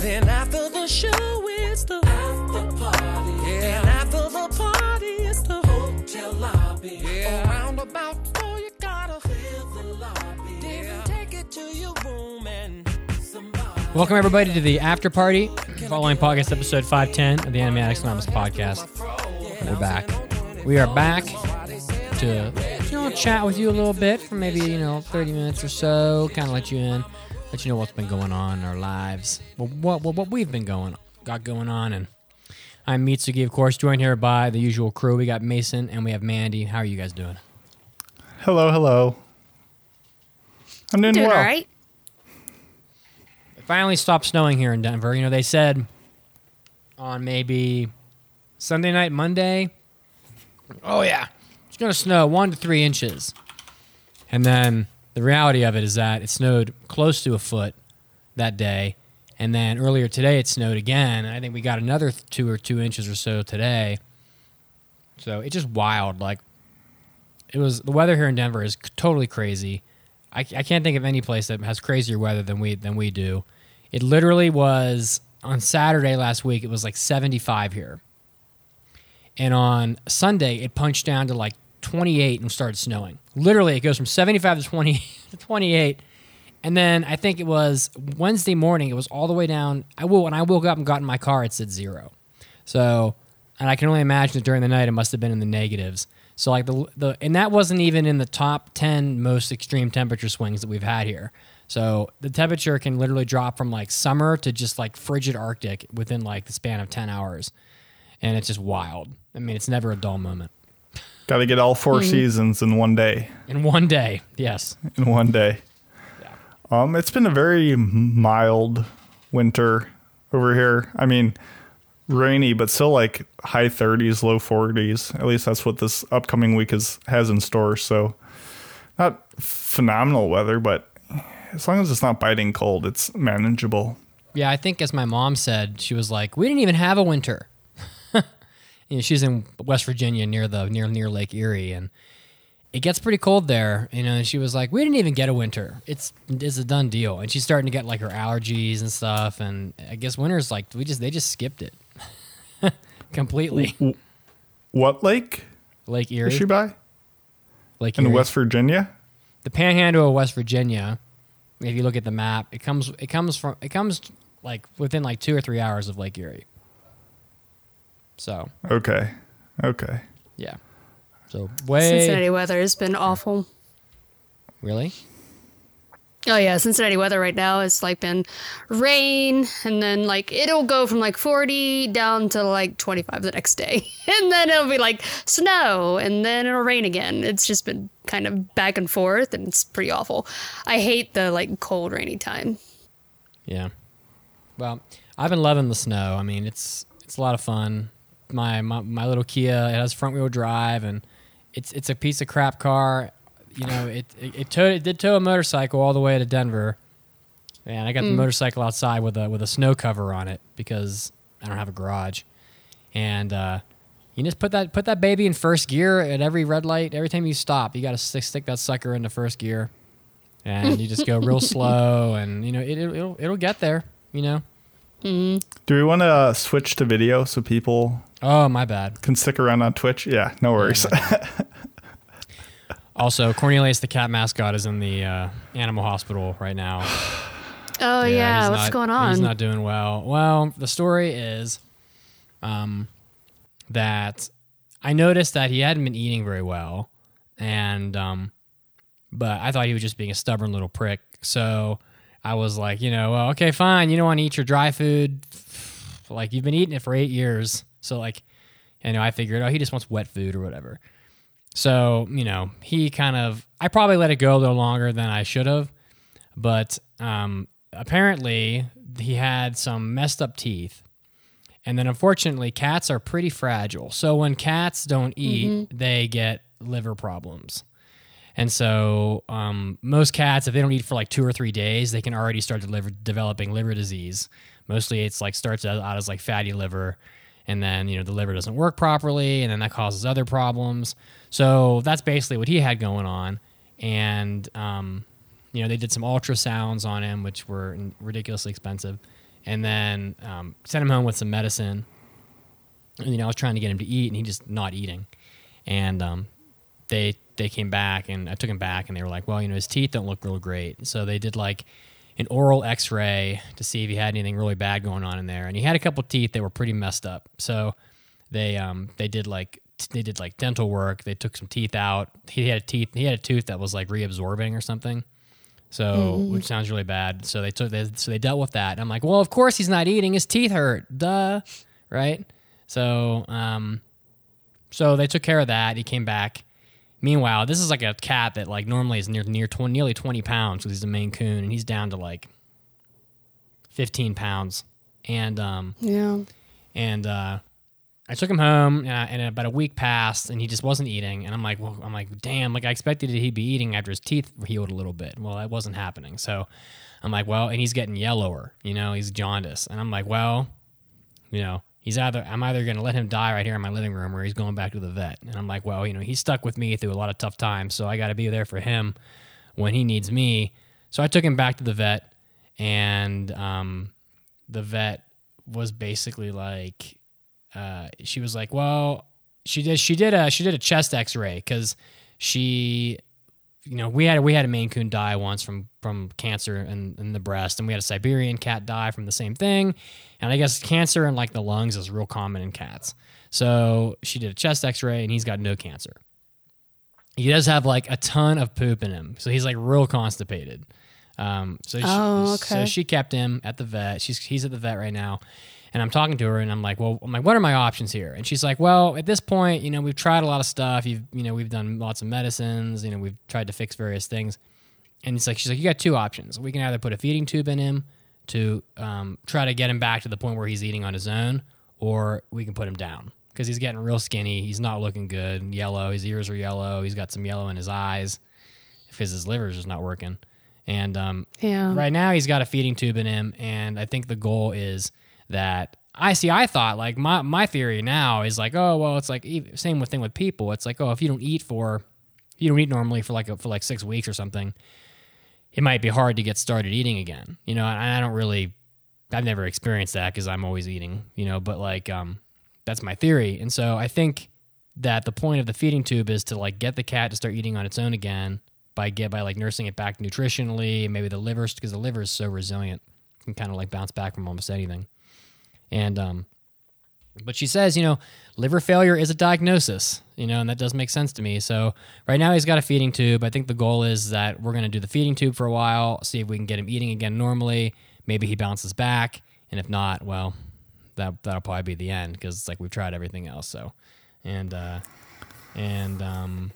Then after the show, it's the after party. Yeah. And after the party, it's the hotel lobby. Yeah. Around about four, oh, you gotta clear the lobby. Then take it to your room and somebody. Welcome everybody to the after party, following podcast episode 510 of the Anime Addicts Anonymous podcast. We're back. We are back to you know chat with you a little bit for maybe you know 30 minutes or so, kind of let you in, let you know what's been going on in our lives, well, what what, what we've been going got going on, and I'm Mitsuki, of course, joined here by the usual crew. We got Mason and we have Mandy. How are you guys doing? Hello, hello. I'm doing, Doing well. all right. It finally stopped snowing here in Denver. You know, they said on maybe Sunday night, Monday, oh yeah, it's gonna snow one to three inches. And then the reality of it is that it snowed close to a foot that day. And then earlier today it snowed again. And I think we got another two or two inches or so today. So it's just wild. Like it was the weather here in Denver is totally crazy. I, I can't think of any place that has crazier weather than we than we do. It literally was on Saturday last week. It was like 75 here, and on Sunday it punched down to like 28 and started snowing. Literally, it goes from 75 to 20 to 28, and then I think it was Wednesday morning. It was all the way down. I will when I woke up and got in my car, it said zero. So, and I can only imagine that during the night it must have been in the negatives. So like the the and that wasn't even in the top 10 most extreme temperature swings that we've had here. So the temperature can literally drop from like summer to just like frigid Arctic within like the span of 10 hours. And it's just wild. I mean, it's never a dull moment. Got to get all 4 seasons in one day. In one day, yes. In one day. Um, it's been a very mild winter over here. I mean, rainy, but still like high 30s, low 40s. At least that's what this upcoming week is has in store. So, not phenomenal weather, but as long as it's not biting cold, it's manageable. Yeah, I think as my mom said, she was like, "We didn't even have a winter." You know, she's in West Virginia near the near near Lake Erie, and it gets pretty cold there. You know, and she was like, "We didn't even get a winter. It's it's a done deal." And she's starting to get like her allergies and stuff. And I guess winter's like we just they just skipped it completely. What lake Lake is Erie, she by? Lake In Erie, West Virginia? the Panhandle of West Virginia. If you look at the map, it comes it comes from it comes like within like two or three hours of Lake Erie. So Okay. Okay. Yeah. So way Cincinnati weather has been awful. really. Oh yeah, Cincinnati weather right now has like been rain, and then like it'll go from like 40 down to like 25 the next day, and then it'll be like snow, and then it'll rain again. It's just been kind of back and forth, and it's pretty awful. I hate the like cold rainy time. Yeah. Well, I've been loving the snow. I mean, it's it's a lot of fun. My my, my little Kia it has front wheel drive, and it's it's a piece of crap car. You know, it it it, towed, it did tow a motorcycle all the way to Denver, and I got the motorcycle outside with a with a snow cover on it because I don't have a garage, and uh, you just put that put that baby in first gear at every red light. Every time you stop, you got to stick, stick that sucker into first gear, and you just go real slow, and you know it, it, it'll it'll get there. You know. Do we want to uh, switch to video so people Oh, my bad. can stick around on Twitch? Yeah, no worries. Also, Cornelius the cat mascot is in the uh, animal hospital right now. Oh yeah, he's what's not- going on? He's not doing well. Well, the story is um, that I noticed that he hadn't been eating very well, and um, but I thought he was just being a stubborn little prick. So I was like, you know, well, okay, fine. You don't want to eat your dry food. Like you've been eating it for eight years, so like, you know, I figured, oh, he just wants wet food or whatever. So you know, he kind of, I probably let it go a little longer than I should have, but um, apparently he had some messed up teeth. And then unfortunately, cats are pretty fragile. So when cats don't eat, they get liver problems. And so um, most cats, if they don't eat for like two or three days, they can already start liver, developing liver disease. Mostly, it's like starts out as like fatty liver, and then you know the liver doesn't work properly, and then that causes other problems. So that's basically what he had going on. And um, you know they did some ultrasounds on him, which were ridiculously expensive. and then um, sent him home with some medicine. And, you know, I was trying to get him to eat, and he just not eating. And um, they they came back, and I took him back, and they were like, well, you know, his teeth don't look real great. So they did like an oral X-ray to see if he had anything really bad going on in there, and he had a couple teeth that were pretty messed up. So they um they did like they did like dental work. They took some teeth out. He had a teeth. He had a tooth that was like reabsorbing or something. So, which sounds really bad. So they took, they, so they dealt with that. And I'm like, well, of course he's not eating. His teeth hurt. Duh, right? So, um, so they took care of that. He came back. Meanwhile, this is like a cat that like normally is near near 20, nearly 20 pounds because he's a Maine Coon, and he's down to like 15 pounds. And um, Yeah. and uh, I took him home, and, I, and about a week passed, and he just wasn't eating. And I'm like, well, I'm like, damn, like I expected he'd be eating after his teeth healed a little bit. Well, that wasn't happening. So I'm like, well, and he's getting yellower, you know, he's jaundice, and I'm like, well, you know, he's either I'm either going to let him die right here in my living room, or he's going back to the vet. And I'm like, well, you know, he's stuck with me through a lot of tough times, so I got to be there for him when he needs me. So I took him back to the vet, and um, the vet was basically like, uh, she was like, well, she did she did a she did a chest X-ray because she, you know, we had we had a Maine Coon die once from from cancer in, in the breast, and we had a Siberian cat die from the same thing, and I guess cancer in like the lungs is real common in cats. So she did a chest X-ray, and he's got no cancer. He does have like a ton of poop in him, so he's like real constipated. Um, so she, Oh, so she kept him at the vet. She's he's at the vet right now, and I'm talking to her, and I'm like, well, I'm like, what are my options here? And she's like, well, at this point, you know, we've tried a lot of stuff. You've you know, we've done lots of medicines. You know, we've tried to fix various things, and it's like she's like, you got two options. We can either put a feeding tube in him to um, try to get him back to the point where he's eating on his own, or we can put him down because he's getting real skinny. He's not looking good. Yellow. His ears are yellow. He's got some yellow in his eyes because his liver's just not working. And um, Yeah. right now he's got a feeding tube in him, and I think the goal is that I see. I thought like my my theory now is like, oh well, it's like same with thing with people. It's like, oh, if you don't eat for, you don't eat normally for like a, for like six weeks or something, it might be hard to get started eating again. You know, and I don't really, I've never experienced that because I'm always eating. You know, but like, um, that's my theory, and so I think that the point of the feeding tube is to like get the cat to start eating on its own again by get by like nursing it back nutritionally, maybe the liver because the liver is so resilient, can kind of like bounce back from almost anything. And um, but she says, you know, liver failure is a diagnosis, you know, and that does make sense to me. So right now he's got a feeding tube. I think the goal is that we're going to do the feeding tube for a while, see if we can get him eating again normally. Maybe he bounces back, and if not, well, that that'll probably be the end because it's like we've tried everything else. So, and uh, and um,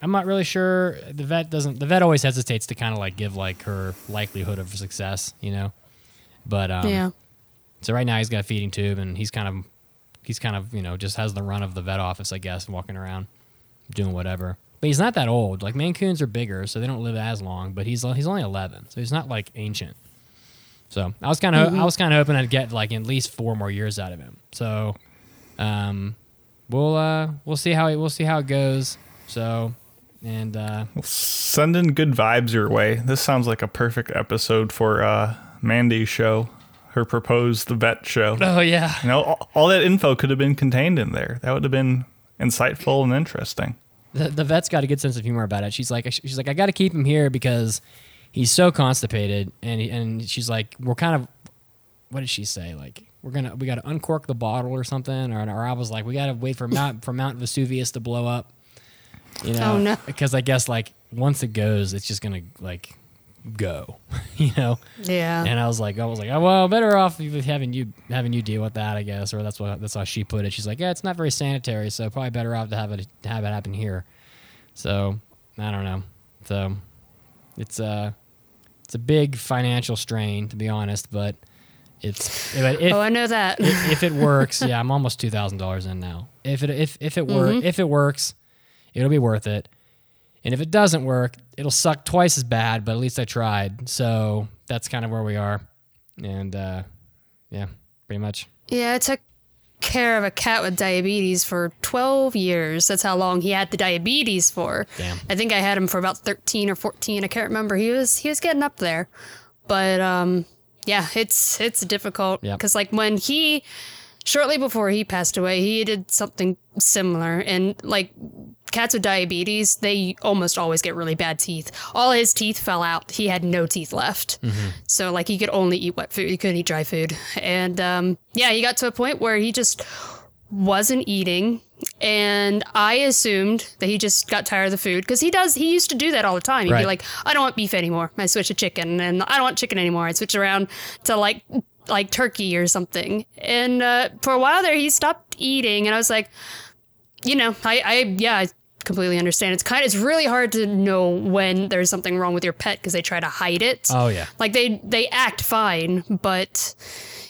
I'm not really sure. The vet doesn't. The vet always hesitates to kind of like give like her likelihood of success, you know. But um, yeah. So right now he's got a feeding tube, and he's kind of, he's kind of you know just has the run of the vet office, I guess, walking around, doing whatever. But he's not that old. Like Maine Coons are bigger, so they don't live as long. But he's he's only 11, so he's not like ancient. So I was kind of I was kind of hoping I'd get like at least four more years out of him. So, um, we'll uh we'll see how it, we'll see how it goes. So, and uh, Sending good vibes your way. This sounds like a perfect episode for uh, Mandy's show, her proposed the vet show. oh yeah, You know, all, all that info could have been contained in there. That would have been insightful and interesting. the, the vet's got a good sense of humor about it. She's like, she's like, I got to keep him here because he's so constipated, and he, and she's like, we're kind of, what did she say? Like, we're gonna, we got to uncork the bottle or something, or, or I was like, we got to wait for Mount for Mount Vesuvius to blow up, you oh, know? Oh, no. Because I guess like once it goes, it's just gonna like go, you know. Yeah. And I was like, I was like, oh, well, better off having you having you deal with that, I guess, or that's what that's how she put it. She's like, yeah, it's not very sanitary, so probably better off to have it to have it happen here. So I don't know. So it's a it's a big financial strain, to be honest, but it's if, if, oh, I know that. if, if it works, yeah, I'm almost two thousand dollars in now. If it if if it work mm-hmm. if it works, it'll be worth it. And if it doesn't work, it'll suck twice as bad, but at least I tried. So that's kind of where we are. And uh, yeah, pretty much. Yeah, I took care of a cat with diabetes for 12 years. That's how long he had the diabetes for. Damn. I think I had him for about 13 or 14. I can't remember. He was he was getting up there. But um yeah, it's it's difficult Yep. because like when he shortly before he passed away, he did something similar, and like cats with diabetes, they almost always get really bad teeth. All his teeth fell out. He had no teeth left, so like he could only eat wet food. He couldn't eat dry food, and um, yeah, he got to a point where he just wasn't eating and i assumed that he just got tired of the food because he does he used to do that all the time he'd Right. be like i don't want beef anymore i switch to chicken and i don't want chicken anymore i switch around to like like turkey or something. And uh, for a while there he stopped eating and i was like you know i i yeah I, completely understand. It's kind of it's really hard to know when there's something wrong with your pet because they try to hide it. Oh, yeah. like they they act fine but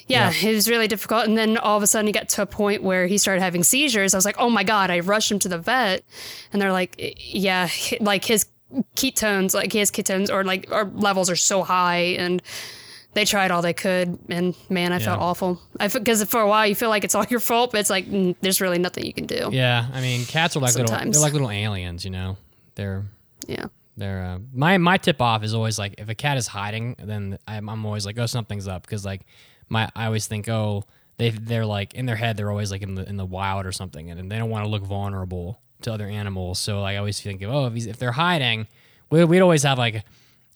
yeah, Yeah. it was really difficult. And then all of a sudden he got to a point where he started having seizures. I was like oh my god i rushed him to the vet. And they're like yeah like his ketones like his ketones or like our levels are so high and they tried all they could and man i felt awful i because for a while you feel like it's all your fault but it's like mm, there's really nothing you can do Yeah, I mean, cats are like little. Sometimes. They're like little aliens, you know. They're yeah they're uh, my my tip off is always like if a cat is hiding, then I'm, I'm always like, oh, something's up because like my I always think, oh, they they're like in their head, they're always like in the in the wild or something, and, they don't want to look vulnerable to other animals. So like I always think, oh, if he's, if they're hiding, we, we'd always have like.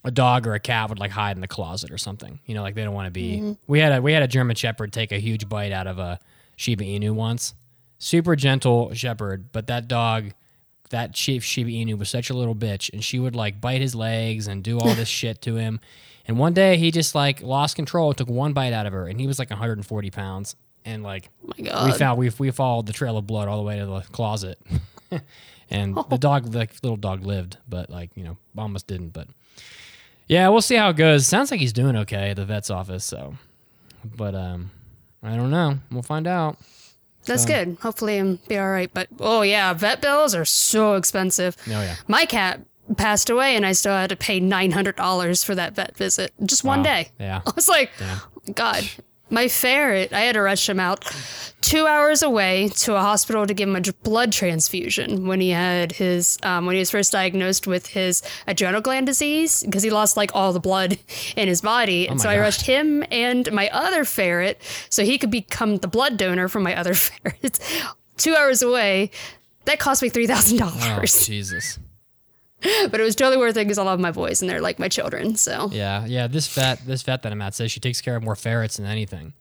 A dog or a cat would like hide in the closet or something, you know, like they don't want to be. Mm-hmm. We had a we had a German Shepherd take a huge bite out of a Shiba Inu once, super gentle shepherd, but that dog, that chief Shiba Inu was such a little bitch, and she would like bite his legs and do all this shit to him. And one day he just like lost control, and took one bite out of her, and he was like 140 pounds, and like oh my we found we we followed the trail of blood all the way to the closet, and the dog, the little dog, lived, but like you know almost didn't. But yeah, we'll see how it goes. Sounds like he's doing okay at the vet's office. So, but um, I don't know. We'll find out. That's good. Hopefully, he'll be all right. But oh yeah, vet bills are so expensive. Oh yeah. My cat passed away, and I still had to pay nine hundred dollars for that vet visit, just one Wow. day. Yeah. I was like, my God. My ferret, I had to rush him out two hours away to a hospital to give him a blood transfusion when he had his um, when he was first diagnosed with his adrenal gland disease because he lost like all the blood in his body, and Oh so I rushed him and my other ferret so he could become the blood donor for my other ferret. two hours away. That cost me three thousand dollars. Jesus. but it was totally worth it because I love my boys and they're like my children. So Yeah, yeah. This vet, this vet that I'm at says she takes care of more ferrets than anything.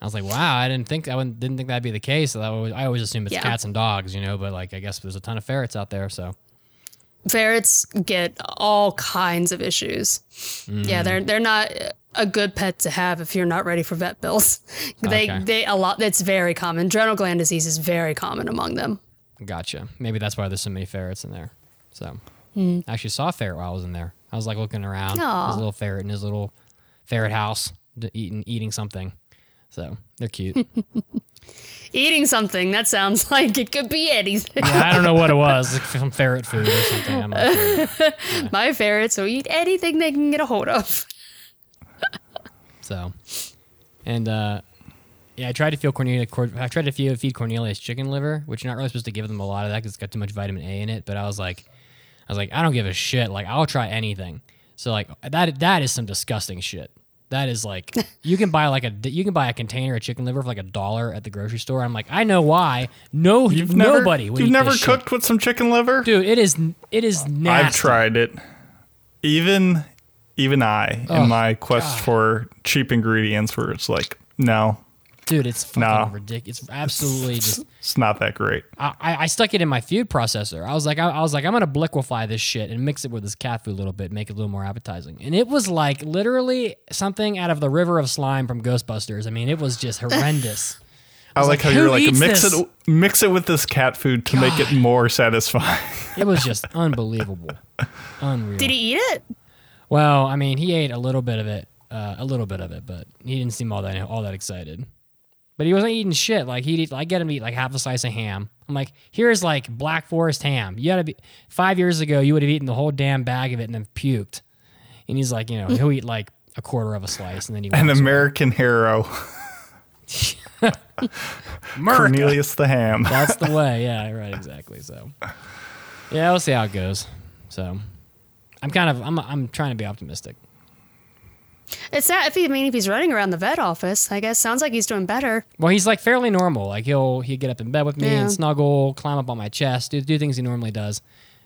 I was like, wow, I didn't think I didn't think that'd be the case. I always, I always assume it's Yeah. cats and dogs, you know. But like, I guess there's a ton of ferrets out there. So ferrets get all kinds of issues. Mm. Yeah, they're they're not a good pet to have if you're not ready for vet bills. they Okay. they a lot. That's very common. Adrenal gland disease is very common among them. gotcha. Maybe that's why there's so many ferrets in there. So Hmm. I actually saw a ferret while I was in there. I was like looking around. Aw. His little ferret in his little ferret house, d- eating eating something. So they're cute. Eating something that sounds like it could be anything. yeah, I don't know what it was, like some ferret food or something. I'm not sure. My ferrets will eat anything they can get a hold of. So, and uh, yeah, I tried to feed Cornelia. I tried to feed, feed Cornelius chicken liver, which you're not really supposed to give them a lot of that because it's got too much vitamin A in it. But I was like, I was like, I don't give a shit. Like, I'll try anything. So like that that is some disgusting shit. That is like you can buy like a you can buy a container of chicken liver for like a dollar at the grocery store. I'm like, I know why. No, You've never, nobody. would You've eat never this shit. cooked with some chicken liver? dude. It is it is nasty. I've tried it. Even even I, Oh, in my quest for cheap ingredients, where it's like, no, dude. It's fucking No. ridiculous. It's absolutely just. it's not that great. I, I I stuck it in my food processor. I was like, I, I was like, I'm gonna liquefy this shit and mix it with this cat food a little bit, make it a little more appetizing. And it was like literally something out of the river of slime from Ghostbusters. I mean, it was just horrendous. I, was like, like, how you're like eats mix this? it mix it with this cat food to make it more satisfying. it was just unbelievable, unreal. Did he eat it? well, I mean, he ate a little bit of it, uh, a little bit of it, but he didn't seem all that all that excited. But he wasn't eating shit. Like he'd eat, I get him to eat like half a slice of ham. I'm like, here's like Black Forest ham. You gotta be five years ago, you would have eaten the whole damn bag of it and then puked. And he's like, you know, he'll eat like a quarter of a slice and then he An walks away. American hero, Cornelius the Ham. That's the way. Yeah, right, exactly. So, yeah, we'll see how it goes. So, I'm kind of I'm I'm trying to be optimistic. It's that if he, I mean, if he's running around the vet office, I guess sounds like he's doing better. Well, he's like fairly normal. Like he'll he'll get up in bed with me Yeah. and snuggle, climb up on my chest, do do things he normally does.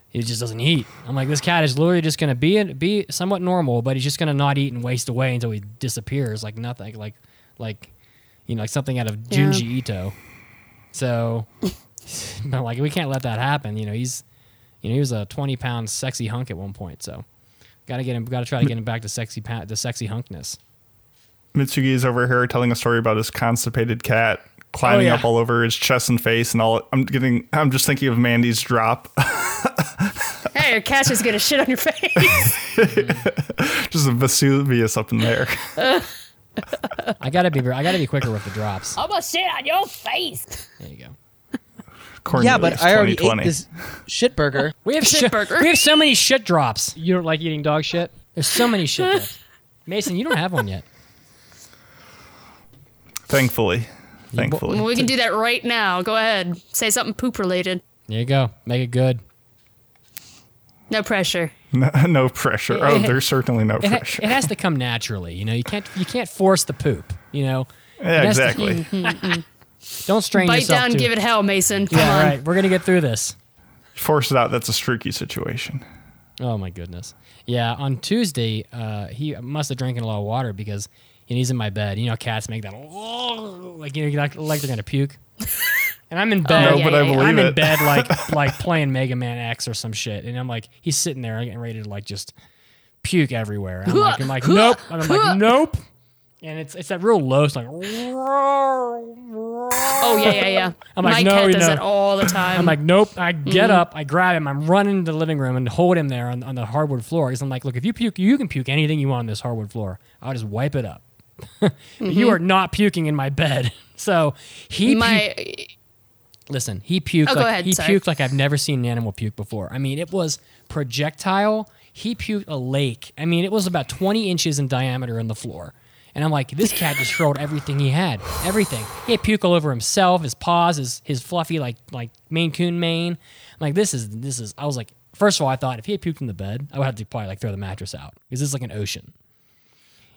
He just doesn't eat. I'm like, this cat is literally just gonna be be somewhat normal, but he's just gonna not eat and waste away until he disappears, like nothing, like like you know, like something out of Yeah. Junji Ito. So, but like we can't let that happen. You know, he's you know he was a 20 pound sexy hunk at one point. So, gotta get him, gotta try to get him back to sexy pa- to sexy hunkness. Mitsugi's over here telling a story about his constipated cat climbing Oh, yeah. up all over his chest and face and all. I'm getting. I'm just thinking of Mandy's drop. Hey, your cat's just gonna shit on your face. just a Vesuvius up in there. I gotta be I gotta be quicker with the drops. I'm gonna shit on your face. There you go. Yeah, but I already 2020. ate this shit burger. We have Shit shit burger. We have so many shit drops. You don't like eating dog shit? There's so many shit drops. Mason, you don't have one yet. Thankfully, thankfully. Well, we can do that right now. Go ahead. Say something poop related. There you go. Make it good. No pressure. No, no pressure. Oh, there's certainly no It, pressure. it has to come naturally. You know, you can't you can't force the poop. You know, yeah, it has to- exactly. Don't strain Bite yourself. Bite down, too- give it hell, Mason. Come Yeah, on. right. We're gonna get through this. Force it out. That's a streaky situation. Oh my goodness. Yeah, on Tuesday, uh, he must have drinking a lot of water because he's in my bed. You know, cats make that like you know like, like they're gonna puke. And I'm in bed. No, but I believe I'm in it. bed like like playing Mega Man X or some shit, and I'm like, he's sitting there getting ready to like just puke everywhere. And I'm like, I'm like, nope. And I'm like, nope. And it's it's that real low, it's like. Oh yeah, yeah, yeah. I'm like, My no, cat you does know. it all the time. I'm like, nope. I get mm-hmm. up, I grab him, I'm running to the living room and hold him there on, on the hardwood floor. Because I'm like, look, if you puke, you can puke anything you want on this hardwood floor. I'll just wipe it up. But You mm-hmm. are not puking in my bed. So he my listen. He puked. Oh, go like, ahead, he sorry. puked like I've never seen an animal puke before. I mean, it was projectile. He puked a lake. I mean, it was about 20 inches in diameter on the floor. And I'm like, this cat just showed everything he had, everything. He had puke all over himself, his paws, his his fluffy like like Maine Coon mane. I'm like, this is this is. I was like, first of all, I thought if he had puked in the bed, I would have to probably like throw the mattress out because this is like an ocean.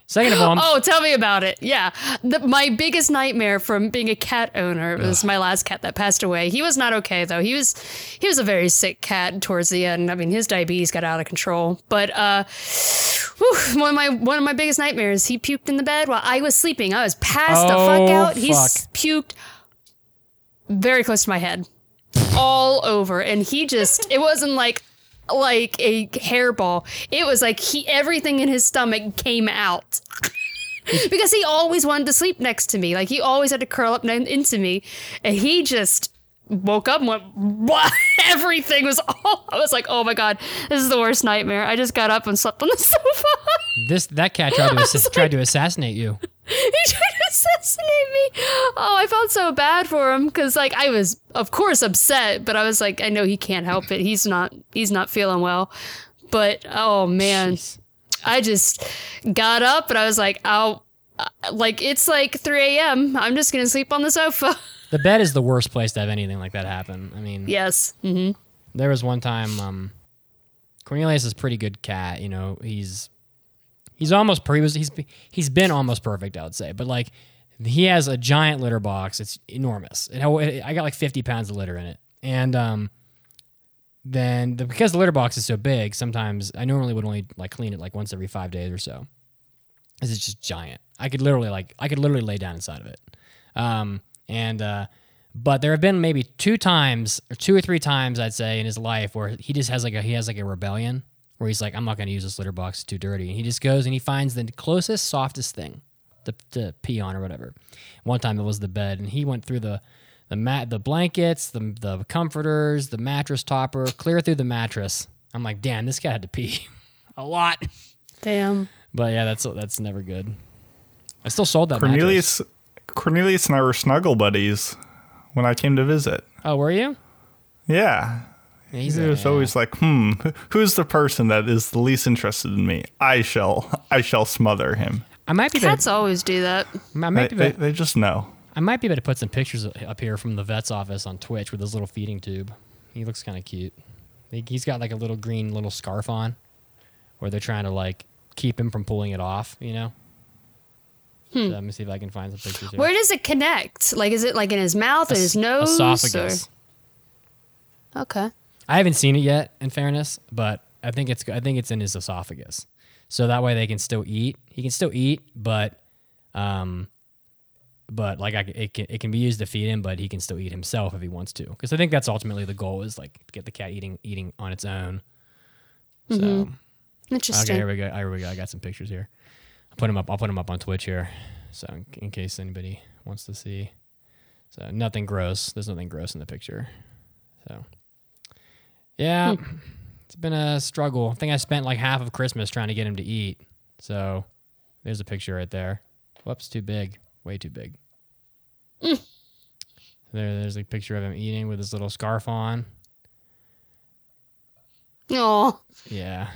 Second of all, I'm, Oh, tell me about it. Yeah. The, my biggest nightmare from being a cat owner was my last cat that passed away. He was not okay though. He was he was a very sick cat towards the end. I mean, his diabetes got out of control. But uh whew, one of my one of my biggest nightmares, he puked in the bed while I was sleeping. I was passed the fuck Oh, out. He puked very close to my head. All over. And he just it wasn't like like a hairball. It was like he everything in his stomach came out. because he always wanted to sleep next to me. Like he always had to curl up into me, and he just woke up and went. What? Everything was all. I was like, oh my god, this is the worst nightmare. I just got up and slept on the sofa. this that cat tried to ass- tried to assassinate you. he tried to assassinate me. Oh, I felt so bad for him because like I was, of course, upset, but I was like, I know he can't help it. He's not. He's not feeling well. But oh man. Jeez. I just got up and I was like, I'll, like it's like 3 a.m. I'm just gonna sleep on the sofa. The bed is the worst place to have anything like that happen. I mean, yes. Mm-hmm. there was one time um Cornelius is a pretty good cat, you know. He's he's almost he was he's he's been almost perfect, I would say. But like he has a giant litter box. It's enormous. It, I got like 50 pounds of litter in it. And um then the, because the litter box is so big, sometimes I normally would only like clean it like once every 5 days or so. This is just giant. I could literally like I could literally lay down inside of it. Um and uh but there have been maybe two times or two or three times I'd say in his life where he just has like a he has like a rebellion where he's like I'm not going to use this litter box it's too dirty and he just goes and he finds the closest softest thing to, to pee on or whatever. One time it was the bed and he went through the the mat the blankets, the the comforters, the mattress topper, clear through the mattress. I'm like, "Damn, this guy had to pee a lot." Damn. But yeah, that's that's never good. I still sold that mattress. Cornelius, Cornelius and I were snuggle buddies when I came to visit. Oh, were you? Yeah. Yeah, he's He a- was always like, hmm, who's the person that is the least interested in me? I shall, I shall smother him. I might be Cats to, always do that. I They, might be they, able, they just know. I might be able to put some pictures up here from the vet's office on Twitch with his little feeding tube. He looks kind of cute. He- He's got like a little green little scarf on, where they're trying to like keep him from pulling it off. You know. So let me see if I can find some pictures. Here. Hmm. Where does it connect? Like, is it like in his mouth, in his nose? Esophagus. Or? Okay. I haven't seen it yet, in fairness, but I think it's I think it's in his esophagus. So that way they can still eat. He can still eat, but um, but like I, it can it can be used to feed him, but he can still eat himself if he wants to. Because I think that's ultimately the goal is like get the cat eating eating on its own. So Interesting. okay, here we go. Here we go. I got some pictures here. I'll put them up. I'll put them up on Twitch here, so in, in case anybody wants to see. So nothing gross. There's nothing gross in the picture. So yeah, hmm. it's been a struggle. I think I spent like half of Christmas trying to get him to eat. So there's a picture right there. Whoops, too big. Way too big. Hmm. There, there's a picture of him eating with his little scarf on. Oh, Yeah,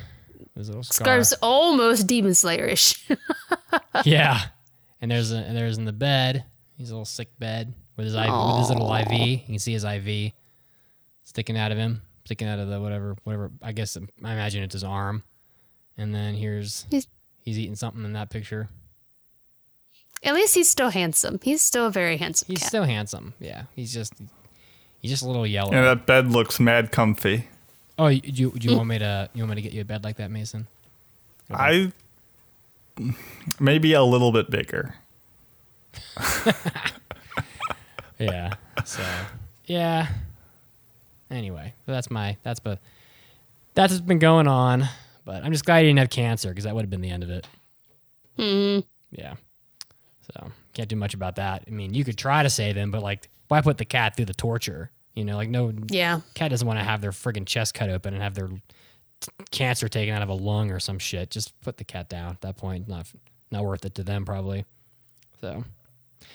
his little scarf. Scarf's almost Demon Slayerish. Yeah, and there's a, and there's in the bed. He's a little sick bed with his IV, with his little IV. You can see his IV sticking out of him, sticking out of the whatever whatever. I guess I imagine it's his arm. And then here's He's- he's eating something in that picture. At least he's still handsome. He's still a very handsome He's cat. still handsome. Yeah, he's just he's just a little yellow. And that bed looks mad comfy. oh, you, do you, do you mm. want me to you want me to get you a bed like that, Mason? I maybe a little bit bigger. Yeah. So yeah. Anyway, that's my that's but that's what's been going on. But I'm just glad he didn't have cancer because that would have been the end of it. Hmm. Yeah. So can't do much about that. I mean, you could try to save him, but like, why put the cat through the torture? You know, like no Yeah. cat doesn't want to have their friggin' chest cut open and have their t- cancer taken out of a lung or some shit. Just put the cat down at that point. Not not worth it to them probably. So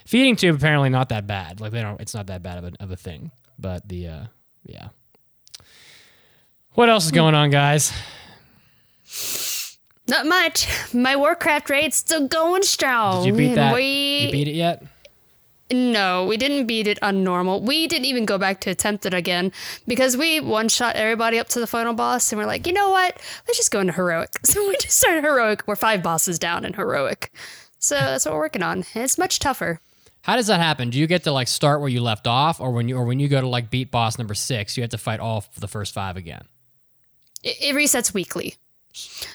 feeding tube apparently not that bad. Like they don't. It's not that bad of a of a thing. But the uh yeah. What else is going on, guys? Not much. My Warcraft raid's still going strong. Did you beat that? We, You beat it yet? No, we didn't beat it on normal. We didn't even go back to attempt it again because we one shot everybody up to the final boss and we're like, you know what? Let's just go into heroic. So we just started heroic. We're five bosses down in heroic. So that's what we're working on. It's much tougher. How does that happen? Do you get to like start where you left off, or when you or when you go to like beat boss number six, you have to fight all the first five again? It, it resets weekly.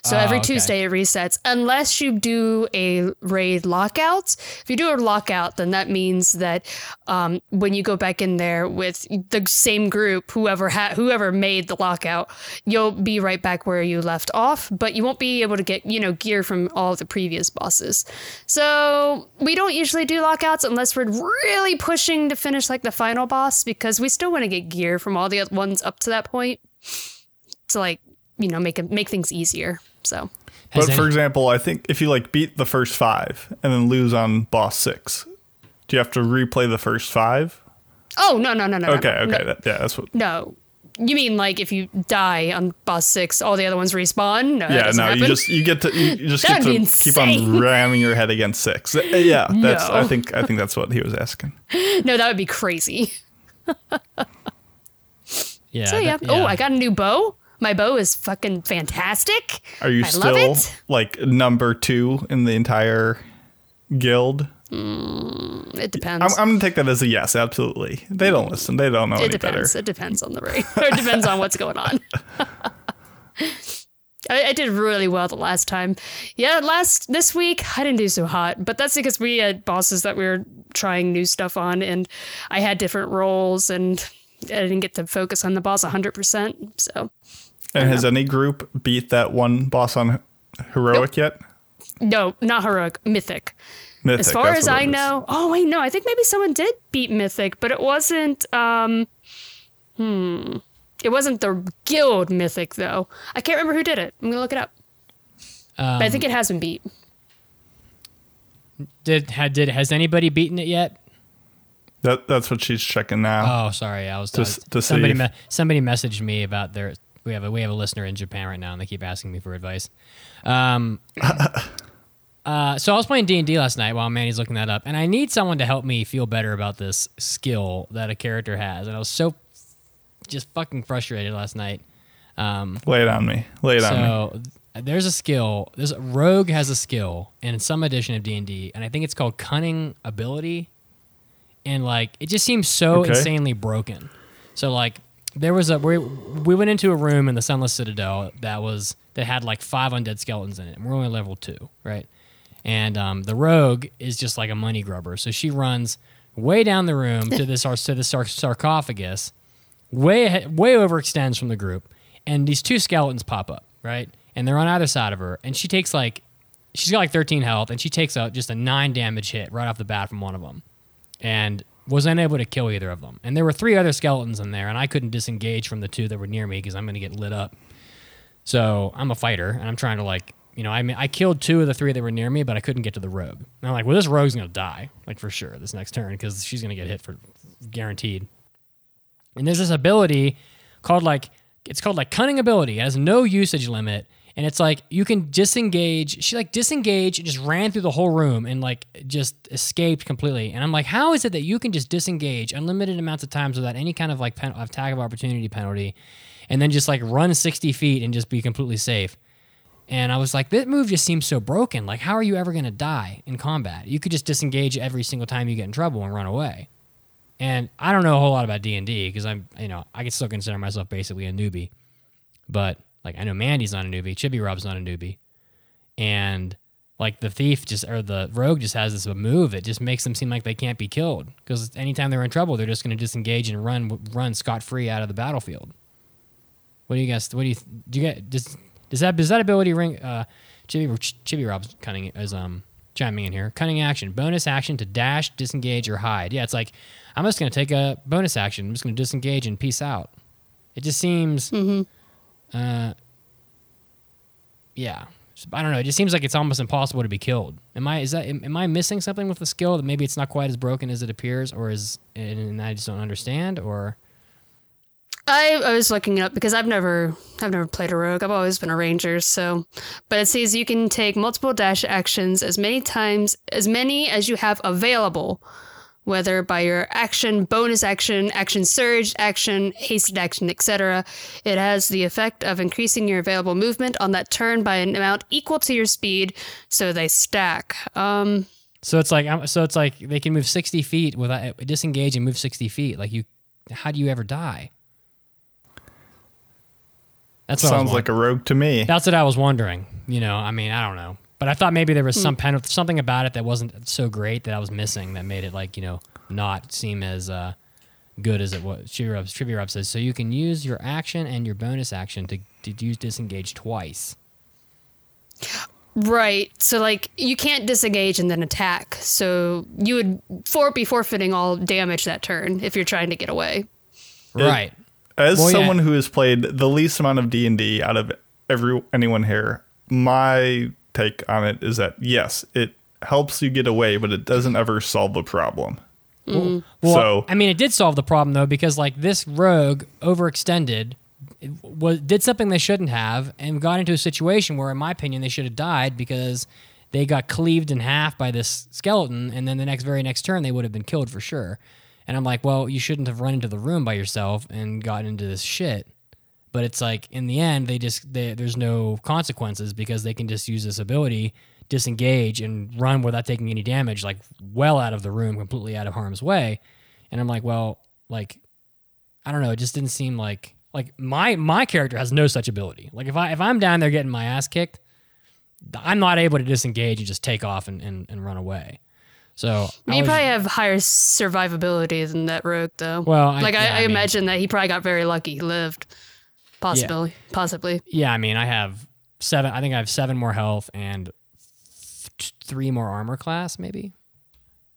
So Oh, every okay. Tuesday it resets unless you do a raid lockout. If you do a lockout, then that means that um, when you go back in there with the same group, whoever ha- whoever made the lockout, you'll be right back where you left off, but you won't be able to get you know gear from all the previous bosses. So we don't usually do lockouts unless we're really pushing to finish like the final boss because we still want to get gear from all the ones up to that point to like you know make it make things easier. So Has but for example, I think if you like beat the first five and then lose on boss six, do you have to replay the first five? oh no no no no no, Okay, no, okay, that, yeah, that's what. no. You mean like if you die on boss six, all the other ones respawn? No, that Yeah, no, happen. you just you get to you you just get to keep on ramming your head against six. Uh, Yeah, that's I think I think that's what he was asking. no, that would be crazy. yeah, So yeah. that- Oh, I got a new bow. My bow is fucking fantastic. Are you I still like number two in the entire guild? Mm, it depends. I'm, I'm gonna take that as a yes. Absolutely, they don't listen. They don't know it any depends. better. It depends on the raid. or it depends on what's going on. I, I did really well the last time. Yeah, last this week I didn't do so hot, but that's because we had bosses that we were trying new stuff on, and I had different roles, and I didn't get to focus on the boss 100. percent So And has any group beat that one boss on heroic yet? no, not heroic, mythic. Mythic, as far as I it is. know, oh wait, no, I think maybe someone did beat Mythic, but it wasn't. Um, hmm, it wasn't the guild Mythic though. I can't remember who did it. I'm gonna look it up. Um, but I think it has been beat. did had did has anybody beaten it yet? That, that's what she's checking now. Oh, sorry, I was To I s- was- to see somebody if- me- somebody messaged me about their we have a we have a listener in Japan right now, and they keep asking me for advice. Um, uh, so I was playing D and D last night while Mandy's looking that up, and I need someone to help me feel better about this skill that a character has, and I was so just fucking frustrated last night. Um, Lay it on me. Lay it on me. so there's a skill. There's a rogue has a skill in some edition of D and D, and I think it's called cunning ability. And like, it just seems so Okay. insanely broken. So like, there was a we, we went into a room in the Sunless Citadel that was that had like five undead skeletons in it, and we're only level two, right? And um, the rogue is just like a money grubber, so she runs way down the room to this to the sar- sarcophagus, way way overextends from the group, and these two skeletons pop up, right? And they're on either side of her, and she takes like she's got like 13 health, and she takes out just a nine damage hit right off the bat from one of them, and was unable to kill either of them. And there were three other skeletons in there, and I couldn't disengage from the two that were near me because I'm going to get lit up. So I'm a fighter, and I'm trying to like, you know, I mean, I killed two of the three that were near me, but I couldn't get to the rogue. And I'm like, well, this rogue's gonna die, like for sure, this next turn because she's gonna get hit for guaranteed. And there's this ability called like, it's called like cunning ability. It has no usage limit, and it's like you can disengage. She like disengaged and just ran through the whole room and like just escaped completely. And I'm like, how is it that you can just disengage unlimited amounts of times without any kind of like pen- attack of opportunity penalty? and then just like run 60 feet and just be completely safe. And I was like, that move just seems so broken. Like, how are you ever going to die in combat? You could just disengage every single time you get in trouble and run away. And I don't know a whole lot about D and D because I'm, you know, I can still consider myself basically a newbie. But like, I know Mandy's not a newbie, Chibi Rob's not a newbie, and like the thief just or the rogue just has this move that just makes them seem like they can't be killed because anytime they're in trouble, they're just going to disengage and run run scot free out of the battlefield. What do you guys? What do you do? You get does does that does that ability ring? Uh, Chibi Chibi Rob's cunning is um chiming in here. Cunning action, bonus action to dash, disengage, or hide. Yeah, it's like I'm just gonna take a bonus action. I'm just gonna disengage and peace out. It just seems. Uh, yeah, I don't know. It just seems like it's almost impossible to be killed. Am I? Is that? Am, am I missing something with the skill that maybe it's not quite as broken as it appears, or is and I just don't understand, or I, I was looking it up because I've never I've never played a rogue. I've always been a ranger. So, but it says you can take multiple dash actions as many times as many as you have available, whether by your action, bonus action, action surge, action, hasted action, etc. It has the effect of increasing your available movement on that turn by an amount equal to your speed, so they stack. Um, So it's like um, so it's like they can move sixty feet without disengage and move sixty feet. Like you, how do you ever die? That's what I was Sounds like a rogue to me. That's what I was wondering. You know, I mean, I don't know, but I thought maybe there was some pen- something about it that wasn't so great that I was missing that made it like you know not seem as uh, good as it was. Chibi Rob, Chibi Rob says so you can use your action and your bonus action to, to use disengage twice. Right. So like you can't disengage and then attack. So you would for be forfeiting all damage that turn if you're trying to get away. right. As Well, yeah. someone who has played the least amount of D and D out of every anyone here, my take on it is that yes, it helps you get away, but it doesn't ever solve the problem. Mm-hmm. Well, So- I mean, it did solve the problem though because like this rogue overextended, was did something they shouldn't have, and got into a situation where, in my opinion, they should have died because they got cleaved in half by this skeleton, and then the next very next turn they would have been killed for sure. And I'm like, well, you shouldn't have run into the room by yourself and gotten into this shit. But it's like in the end, they just they, there's no consequences because they can just use this ability, disengage, and run without taking any damage, like well out of the room, completely out of harm's way. And I'm like, well, like I don't know, it just didn't seem like like my my character has no such ability. Like if I if I'm down there getting my ass kicked, I'm not able to disengage and just take off and, and, and run away. So I You was- probably have higher survivability than that rogue, though. Well, I- like I, yeah, I I, mean- imagine that he probably got very lucky, he lived, possibly, possibly. Yeah, I mean, I have seven. I think I have seven more health and th- three more armor class, maybe.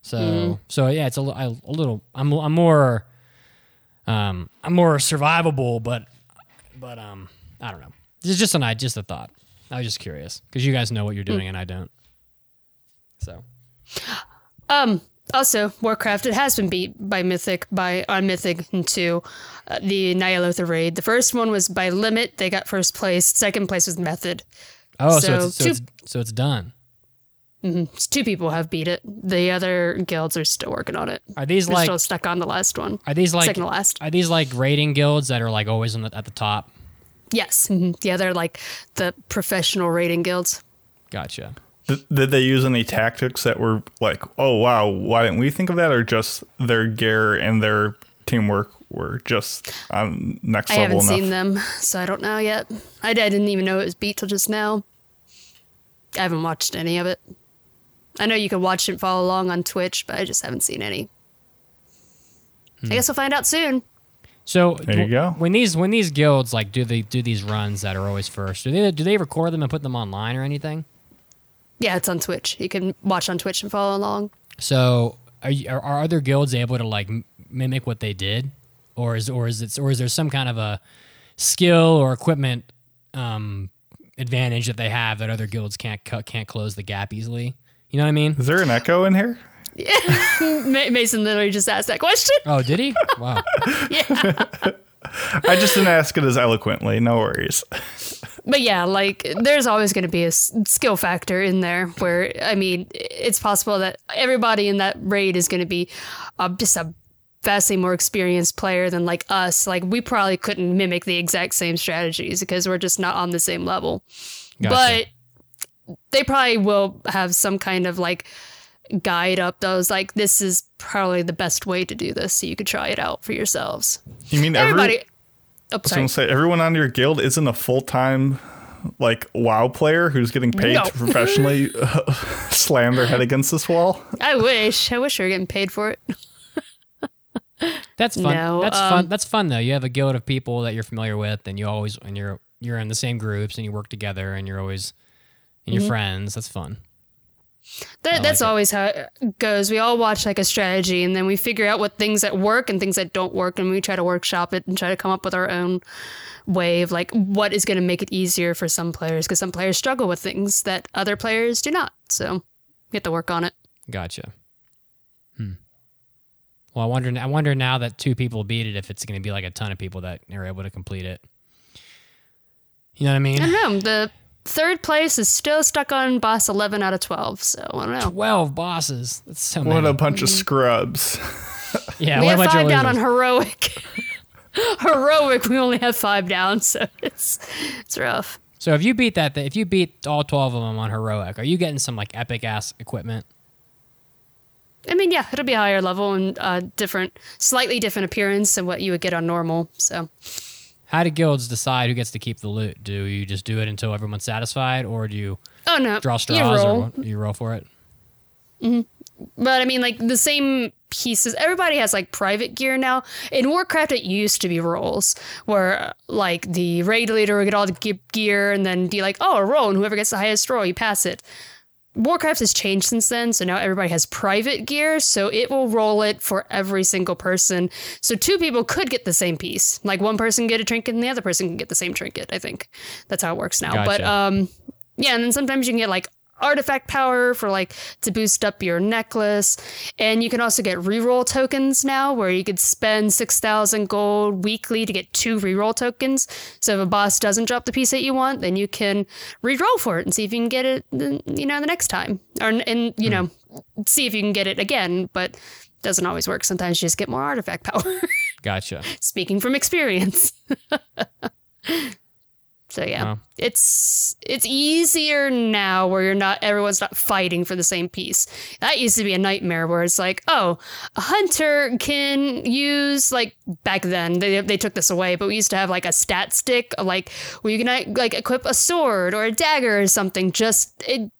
So, so yeah, it's a, I- a little. I'm, I'm more, um, I'm more survivable, but, but um, I don't know. This is just an I just a thought. I was just curious because you guys know what you're doing and I don't. So Um. Also, Warcraft it has been beat by Mythic by on Mythic in two, uh, the Ny'alotha raid. The first one was by limit. They got first place. Second place was Method. oh, so, So it's, so two- it's so it's done. Two people have beat it. The other guilds are still working on it. Are these They're like still stuck on the last one. are these like second to last. are these like raiding guilds that are like always on the, at the top? Yes. mhm. Yeah, they're like the professional raiding guilds. Gotcha. Did, did they use any tactics that were like, oh wow, why didn't we think of that, or just their gear and their teamwork were just on next I level haven't enough? seen them, so I don't know yet. I, I didn't even know it was beat till just now. I haven't watched any of it. I know you can watch it follow along on Twitch, but I just haven't seen any. Hmm. I guess we'll find out soon. So There you go. When these when these guilds like do they do these runs that are always first? Do they do they record them and put them online or anything? Yeah, it's on Twitch. You can watch on Twitch and follow along. So are you, are, are other guilds able to like m- mimic what they did, or is or is it or is there some kind of a skill or equipment um, advantage that they have that other guilds can't cut can't close the gap easily? You know what I mean? Is there an echo in here? Ma- Mason literally just asked that question. Oh, did he? Wow. yeah. I just didn't ask it as eloquently. No worries. But yeah, like there's always going to be a skill factor in there where I mean, it's possible that everybody in that raid is going to be uh, just a vastly more experienced player than like us. Like we probably couldn't mimic the exact same strategies because we're just not on the same level. Gotcha. But they probably will have some kind of like guide up those like this is probably the best way to do this so you could try it out for yourselves. You mean every- Everybody Oh, I was gonna say everyone on your guild isn't a full time like WoW player who's getting paid No. to professionally uh, slam their head against this wall. I wish. I wish we were getting paid for it. That's fun. No, That's um, fun. That's fun though. You have a guild of people that you're familiar with, and you always and you're you're in the same groups and you work together, and you're always and Mm-hmm. you're friends. That's fun. That, I that's it. always how it goes. We all watch like a strategy and then we figure out what things that work and things that don't work and we try to workshop it and try to come up with our own way of like what is going to make it easier for some players because some players struggle with things that other players do not. So we have to work on it. Gotcha. Well, I wonder. I wonder now that two people beat it, if it's going to be like a ton of people that are able to complete it. You know what I mean? I don't know. The third place is still stuck on boss 11 out of 12. So I don't know. Twelve bosses. That's so What many. a bunch of scrubs. yeah, we what a have bunch five down on heroic. heroic, we only have five down. So it's, it's rough. So if you beat that, if you beat all twelve of them on heroic, are you getting some like epic ass equipment? I mean, yeah, it'll be a higher level and uh, different, slightly different appearance than what you would get on normal. So How do guilds decide who gets to keep the loot? Do you just do it until everyone's satisfied, or do you Oh no, draw You straws, or roll. what? you roll for it? But I mean, like the same pieces. Everybody has like private gear now. In Warcraft, it used to be rolls, where like the raid leader would get all the gear and then be like, "Oh, a roll," and whoever gets the highest roll, you pass it. Warcraft has changed since then, so now everybody has private gear, so it will roll it for every single person. So two people could get the same piece. Like one person get a trinket and the other person can get the same trinket, I think. That's how it works now. But um yeah, and then sometimes you can get like artifact power for like to boost up your necklace. And you can also get reroll tokens now where you could spend 6,000 gold weekly to get two reroll tokens. So if a boss doesn't drop the piece that you want, then you can reroll for it and see if you can get it, you know, the next time. Or, and, you know, see if you can get it again, but doesn't always work. Sometimes you just get more artifact power. Gotcha. Speaking from experience. So yeah, it's it's easier now where you're not everyone's not fighting for the same piece. That used to be a nightmare where it's like, oh, a hunter can use like back then they they took this away, but we used to have like a stat stick, like where you can like equip a sword or a dagger or something. Just it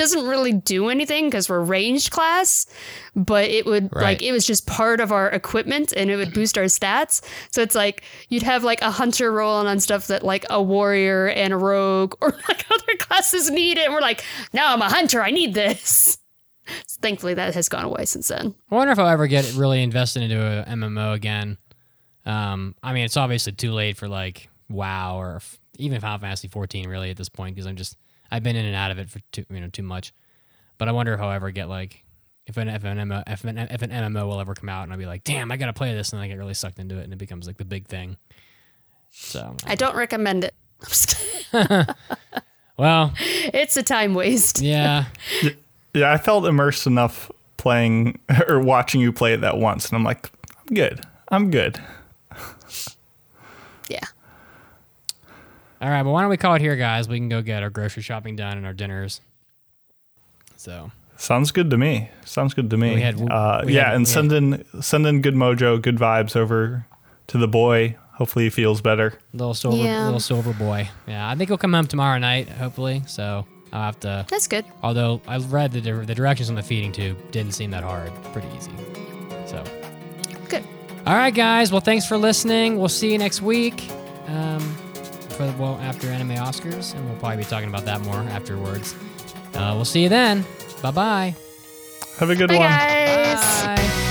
doesn't really do anything because we're ranged class, but it would Right. like it was just part of our equipment and it would boost our stats. So it's like you'd have like a hunter rolling on stuff that like a warrior and a rogue or like other classes need it. And we're like, no, I'm a hunter. I need this. Thankfully, that has gone away since then. I wonder if I'll ever get really invested into a MMO again. Um, I mean, it's obviously too late for like WoW or f- even Final Fantasy 14 really at this point because I'm just I've been in and out of it for too you know too much. But I wonder if I'll ever get like if an if an MMO if an, if an MMO will ever come out and I'll be like, damn, I gotta play this, and then I get really sucked into it and it becomes like the big thing. So I don't recommend it. I'm just kidding. well, it's a time waste. yeah, Yeah, I felt immersed enough playing or watching you play it that once, and I'm like, I'm good. I'm good. Yeah. All right, but why don't we call it here, guys? We can go get our grocery shopping done and our dinners. So Sounds good to me. Sounds good to me. We had- uh, we yeah, had- and we send in send in good mojo, good vibes over to the boy. Hopefully he feels better. little silver, Yeah. little silver boy. Yeah, I think he'll come home tomorrow night, hopefully. So I'll have to. That's good. Although I read the the directions on the feeding tube didn't seem that hard, pretty easy. So. Good. All right, guys. Well, thanks for listening. We'll see you next week. Um, for the, well after anime Oscars, and we'll probably be talking about that more afterwards. Uh, we'll see you then. Bye bye. Have a good Bye, one. guys. Bye.